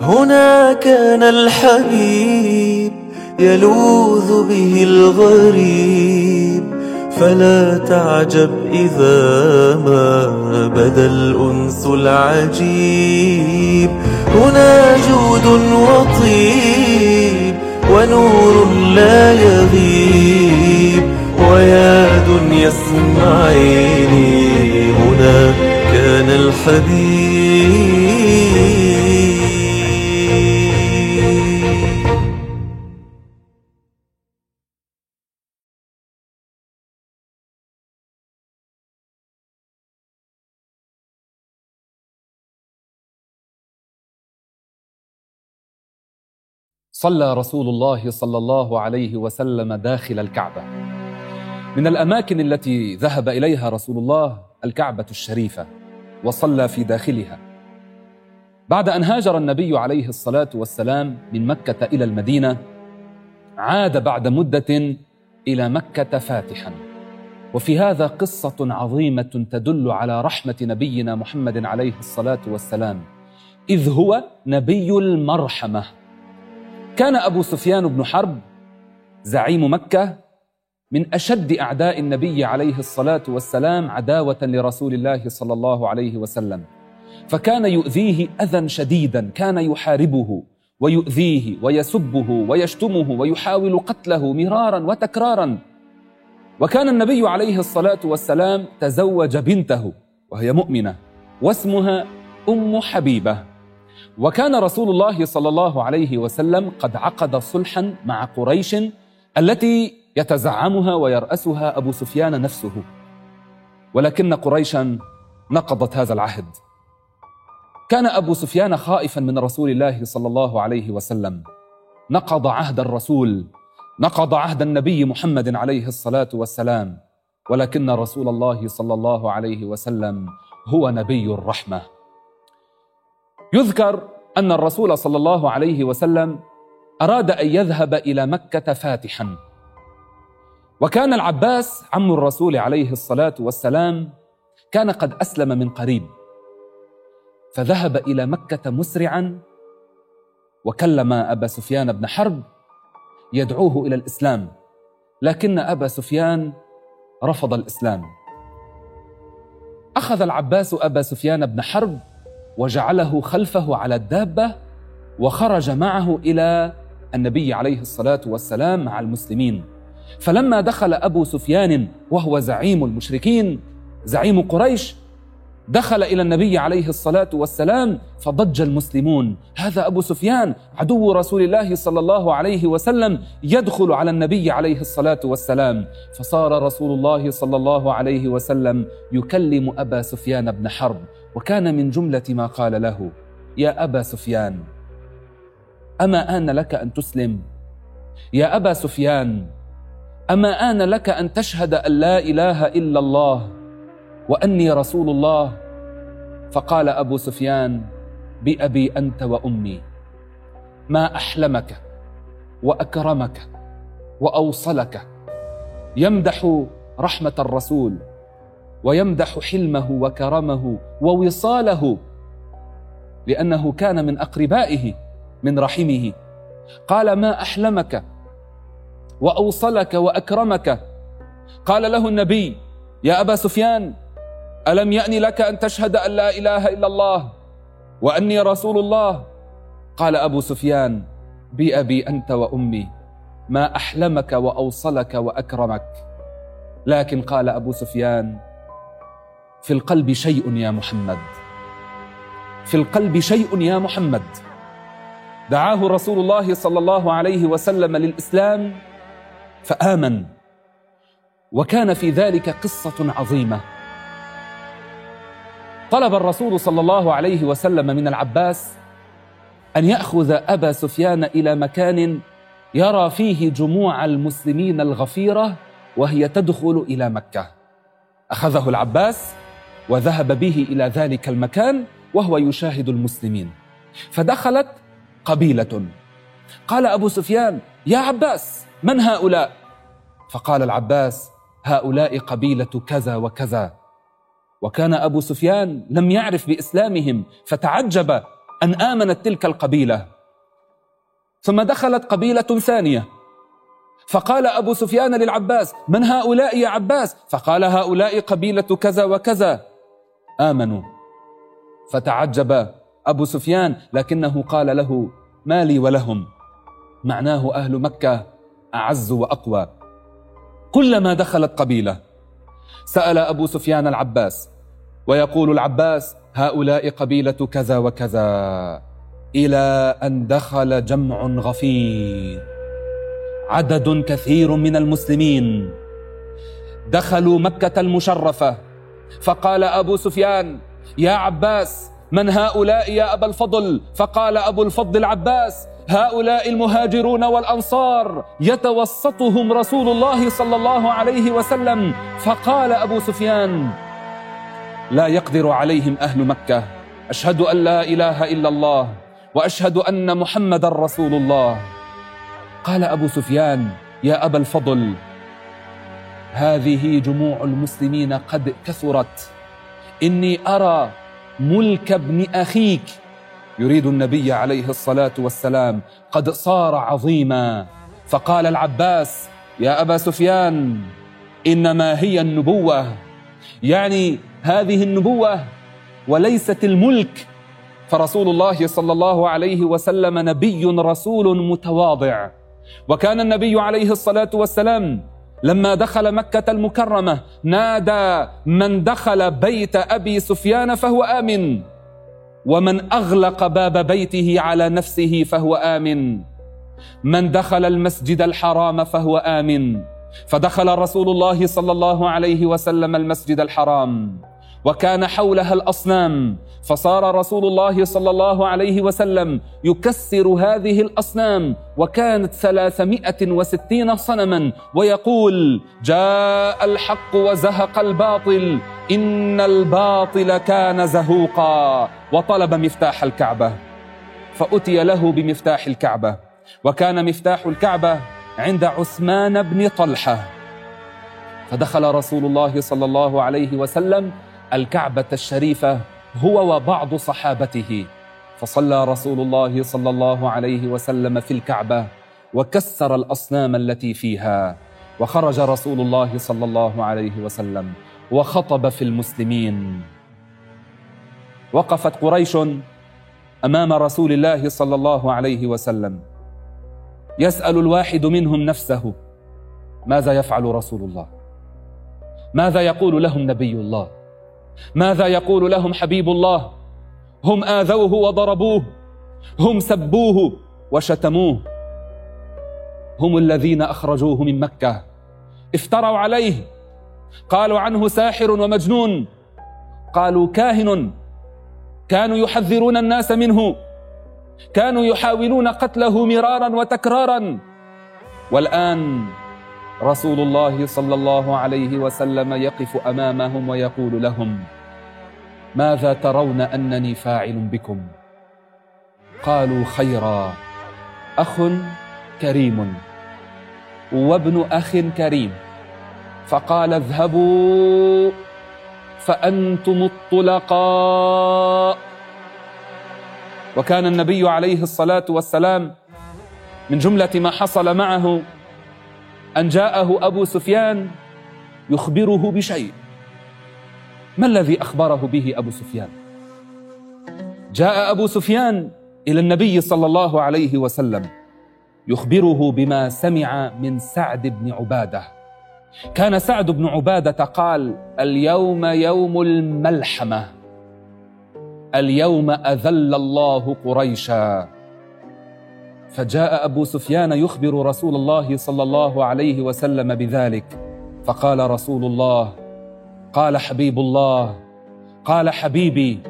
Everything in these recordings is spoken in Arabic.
هنا كان الحبيب يلوذ به الغريب. فلا تعجب إذا ما بدا الأنس العجيب. هنا جود وطيب ونور لا يغيب. ويا دنيا اسمعيني هنا كان الحبيب. صلى رسول الله صلى الله عليه وسلم داخل الكعبة. من الأماكن التي ذهب إليها رسول الله الكعبة الشريفة وصلى في داخلها. بعد أن هاجر النبي عليه الصلاة والسلام من مكة إلى المدينة عاد بعد مدة إلى مكة فاتحا. وفي هذا قصة عظيمة تدل على رحمة نبينا محمد عليه الصلاة والسلام إذ هو نبي المرحمة. كان أبو سفيان بن حرب زعيم مكة من أشد أعداء النبي عليه الصلاة والسلام عداوة لرسول الله صلى الله عليه وسلم. فكان يؤذيه أذى شديدا كان يحاربه ويؤذيه ويسبه ويشتمه ويحاول قتله مرارا وتكرارا. وكان النبي عليه الصلاة والسلام تزوج بنته وهي مؤمنة واسمها أم حبيبة. وكان رسول الله صلى الله عليه وسلم قد عقد صلحا مع قريش التي يتزعمها ويرأسها أبو سفيان نفسه. ولكن قريشا نقضت هذا العهد. كان أبو سفيان خائفا من رسول الله صلى الله عليه وسلم. نقض عهد الرسول. نقض عهد النبي محمد عليه الصلاة والسلام. ولكن رسول الله صلى الله عليه وسلم هو نبي الرحمة. يذكر أن الرسول صلى الله عليه وسلم أراد أن يذهب إلى مكة فاتحا. وكان العباس عم الرسول عليه الصلاة والسلام كان قد أسلم من قريب فذهب إلى مكة مسرعا وكلم أبا سفيان بن حرب يدعوه إلى الإسلام لكن أبا سفيان رفض الإسلام. أخذ العباس أبا سفيان بن حرب وجعله خلفه على الدابة وخرج معه إلى النبي عليه الصلاة والسلام مع المسلمين. فلما دخل أبو سفيان وهو زعيم المشركين زعيم قريش دخل إلى النبي عليه الصلاة والسلام فضج المسلمون. هذا أبو سفيان عدو رسول الله صلى الله عليه وسلم يدخل على النبي عليه الصلاة والسلام. فصار رسول الله صلى الله عليه وسلم يكلم أبا سفيان بن حرب. وكان من جملة ما قال له يا أبا سفيان أما آن لك أن تسلم؟ يا أبا سفيان أما آن لك أن تشهد أن لا إله إلا الله وأني رسول الله؟ فقال أبو سفيان بأبي أنت وأمي ما أحلمك وأكرمك وأوصلك يمدح رحمة الرسول. ويمدح حلمه وكرمه ووصاله لأنه كان من أقربائه من رحمه. قال ما أحلمك وأوصلك وأكرمك. قال له النبي يا أبا سفيان ألم يأن لك أن تشهد أن لا إله إلا الله وأني رسول الله؟ قال أبو سفيان بابي أنت وأمي ما أحلمك وأوصلك وأكرمك. لكن قال أبو سفيان في القلب شيء يا محمد. في القلب شيء يا محمد. دعاه رسول الله صلى الله عليه وسلم للإسلام فآمن. وكان في ذلك قصة عظيمة. طلب الرسول صلى الله عليه وسلم من العباس أن يأخذ أبا سفيان إلى مكان يرى فيه جموع المسلمين الغفيرة وهي تدخل إلى مكة. أخذه العباس وذهب به إلى ذلك المكان وهو يشاهد المسلمين. فدخلت قبيلة. قال أبو سفيان يا عباس من هؤلاء؟ فقال العباس هؤلاء قبيلة كذا وكذا. وكان أبو سفيان لم يعرف بإسلامهم فتعجب أن آمنت تلك القبيلة. ثم دخلت قبيلة ثانية. فقال أبو سفيان للعباس من هؤلاء يا عباس؟ فقال هؤلاء قبيلة كذا وكذا. آمنوا. فتعجب أبو سفيان لكنه قال له ما لي ولهم. معناه أهل مكة أعز وأقوى. كلما دخلت قبيلة سأل أبو سفيان العباس ويقول العباس هؤلاء قبيلة كذا وكذا إلى أن دخل جمع غفير. عدد كثير من المسلمين دخلوا مكة المشرفة فقال أبو سفيان يا عباس من هؤلاء يا أبا الفضل؟ فقال أبو الفضل العباس هؤلاء المهاجرون والأنصار يتوسطهم رسول الله صلى الله عليه وسلم. فقال أبو سفيان لا يقدر عليهم أهل مكة. أشهد أن لا إله إلا الله وأشهد أن محمد رسول الله. قال أبو سفيان يا أبا الفضل هذه جموع المسلمين قد كثرت. إني أرى ملك ابن أخيك يريد النبي عليه الصلاة والسلام قد صار عظيما. فقال العباس يا أبا سفيان إنما هي النبوة. يعني هذه النبوة وليست الملك. فرسول الله صلى الله عليه وسلم نبي رسول متواضع. وكان النبي عليه الصلاة والسلام لما دخل مكة المكرمة نادى من دخل بيت أبي سفيان فهو آمن. ومن أغلق باب بيته على نفسه فهو آمن. من دخل المسجد الحرام فهو آمن. فدخل رسول الله صلى الله عليه وسلم المسجد الحرام. وكان حولها الأصنام فصار رسول الله صلى الله عليه وسلم يكسر هذه الأصنام وكانت ثلاثمائة وستين صنما ويقول جاء الحق وزهق الباطل إن الباطل كان زهوقا وطلب مفتاح الكعبة فأتي له بمفتاح الكعبة وكان مفتاح الكعبة عند عثمان بن طلحة فدخل رسول الله صلى الله عليه وسلم الكعبة الشريفة هو وبعض صحابته. فصلى رسول الله صلى الله عليه وسلم في الكعبة وكسر الأصنام التي فيها. وخرج رسول الله صلى الله عليه وسلم وخطب في المسلمين. وقفت قريش أمام رسول الله صلى الله عليه وسلم. يسأل الواحد منهم نفسه ماذا يفعل رسول الله؟ ماذا يقول لهم نبي الله؟ ماذا يقول لهم حبيب الله؟ هم آذوه وضربوه هم سبوه وشتموه. هم الذين أخرجوه من مكة. افتروا عليه. قالوا عنه ساحر ومجنون. قالوا كاهن. كانوا يحذرون الناس منه. كانوا يحاولون قتله مرارا وتكرارا. والآن رسول الله صلى الله عليه وسلم يقف أمامهم ويقول لهم ماذا ترون أنني فاعل بكم؟ قالوا خيرا أخ كريم وابن أخ كريم. فقال اذهبوا فأنتم الطلقاء. وكان النبي عليه الصلاة والسلام من جملة ما حصل معه أن جاءه أبو سفيان يخبره بشيء. ما الذي أخبره به أبو سفيان؟ جاء أبو سفيان إلى النبي صلى الله عليه وسلم يخبره بما سمع من سعد بن عبادة. كان سعد بن عبادة قال اليوم يوم الملحمة اليوم أذل الله قريشا. فجاء أبو سفيان يخبر رسول الله صلى الله عليه وسلم بذلك. فقال رسول الله قال حبيب الله قال حبيبي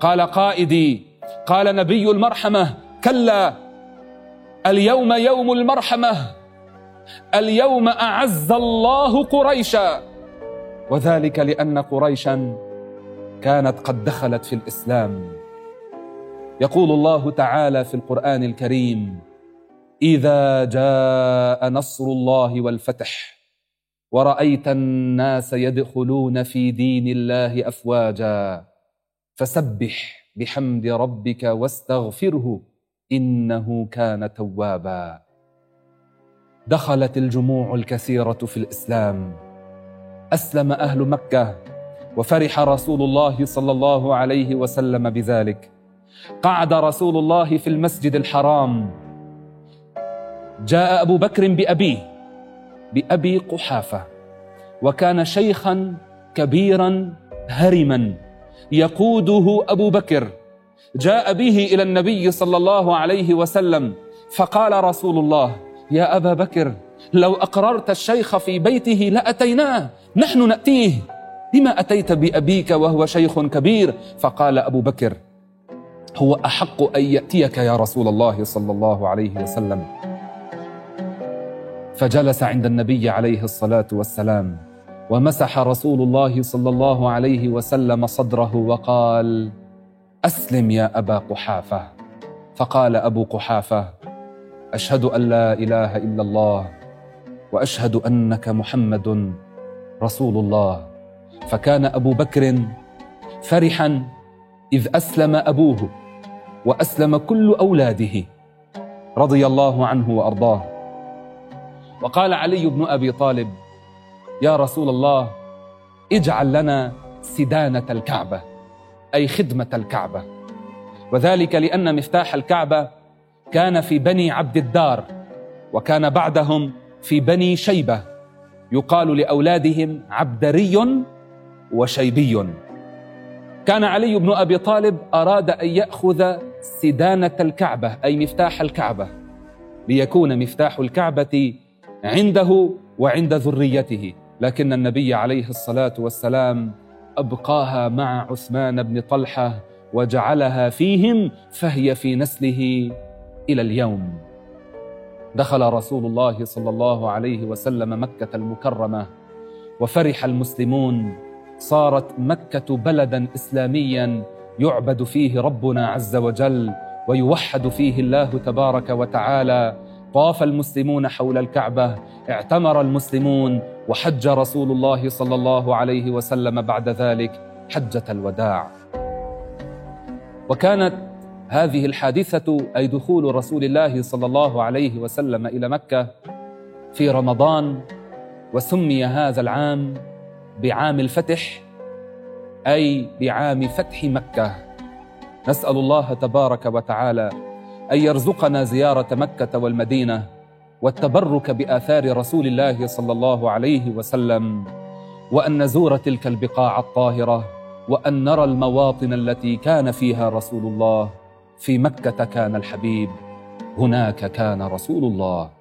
قال قائدي قال نبي المرحمة كلا اليوم يوم المرحمة اليوم أعز الله قريشا. وذلك لأن قريشا كانت قد دخلت في الإسلام. يقول الله تعالى في القرآن الكريم إذا جاء نصر الله والفتح ورأيت الناس يدخلون في دين الله أفواجا فسبح بحمد ربك واستغفره إنه كان توابا. دخلت الجموع الكثيرة في الإسلام. أسلم أهل مكة وفرح رسول الله صلى الله عليه وسلم بذلك. قعد رسول الله في المسجد الحرام. جاء أبو بكر بأبيه بأبي قحافة وكان شيخا كبيرا هرما يقوده أبو بكر. جاء به إلى النبي صلى الله عليه وسلم فقال رسول الله يا أبا بكر لو أقررت الشيخ في بيته لأتيناه نحن نأتيه. لما أتيت بأبيك وهو شيخ كبير؟ فقال أبو بكر هو أحق أن يأتيك يا رسول الله صلى الله عليه وسلم. فجلس عند النبي عليه الصلاة والسلام ومسح رسول الله صلى الله عليه وسلم صدره وقال أسلم يا أبا قحافة. فقال أبو قحافة أشهد أن لا إله إلا الله وأشهد أنك محمد رسول الله. فكان أبو بكر فرحا إذ أسلم أبوه. وأسلم كل أولاده رضي الله عنه وأرضاه. وقال علي بن أبي طالب يا رسول الله اجعل لنا سدانة الكعبة أي خدمة الكعبة. وذلك لأن مفتاح الكعبة كان في بني عبد الدار وكان بعدهم في بني شيبة يقال لأولادهم عبدري وشيبي. كان علي بن أبي طالب أراد أن يأخذ سدانة الكعبة أي مفتاح الكعبة. ليكون مفتاح الكعبة عنده وعند ذريته. لكن النبي عليه الصلاة والسلام أبقاها مع عثمان بن طلحة وجعلها فيهم فهي في نسله إلى اليوم. دخل رسول الله صلى الله عليه وسلم مكة المكرمة وفرح المسلمون. صارت مكة بلدا اسلاميا يعبد فيه ربنا عز وجل ويوحد فيه الله تبارك وتعالى. طاف المسلمون حول الكعبة اعتمر المسلمون وحج رسول الله صلى الله عليه وسلم بعد ذلك حجة الوداع. وكانت هذه الحادثة أي دخول رسول الله صلى الله عليه وسلم إلى مكة في رمضان وسمي هذا العام بعام الفتح أي بعام فتح مكة. نسأل الله تبارك وتعالى أن يرزقنا زيارة مكة والمدينة والتبرك بآثار رسول الله صلى الله عليه وسلم وأن نزور تلك البقاع الطاهرة وأن نرى المواطن التي كان فيها رسول الله. في مكة كان الحبيب هناك كان رسول الله.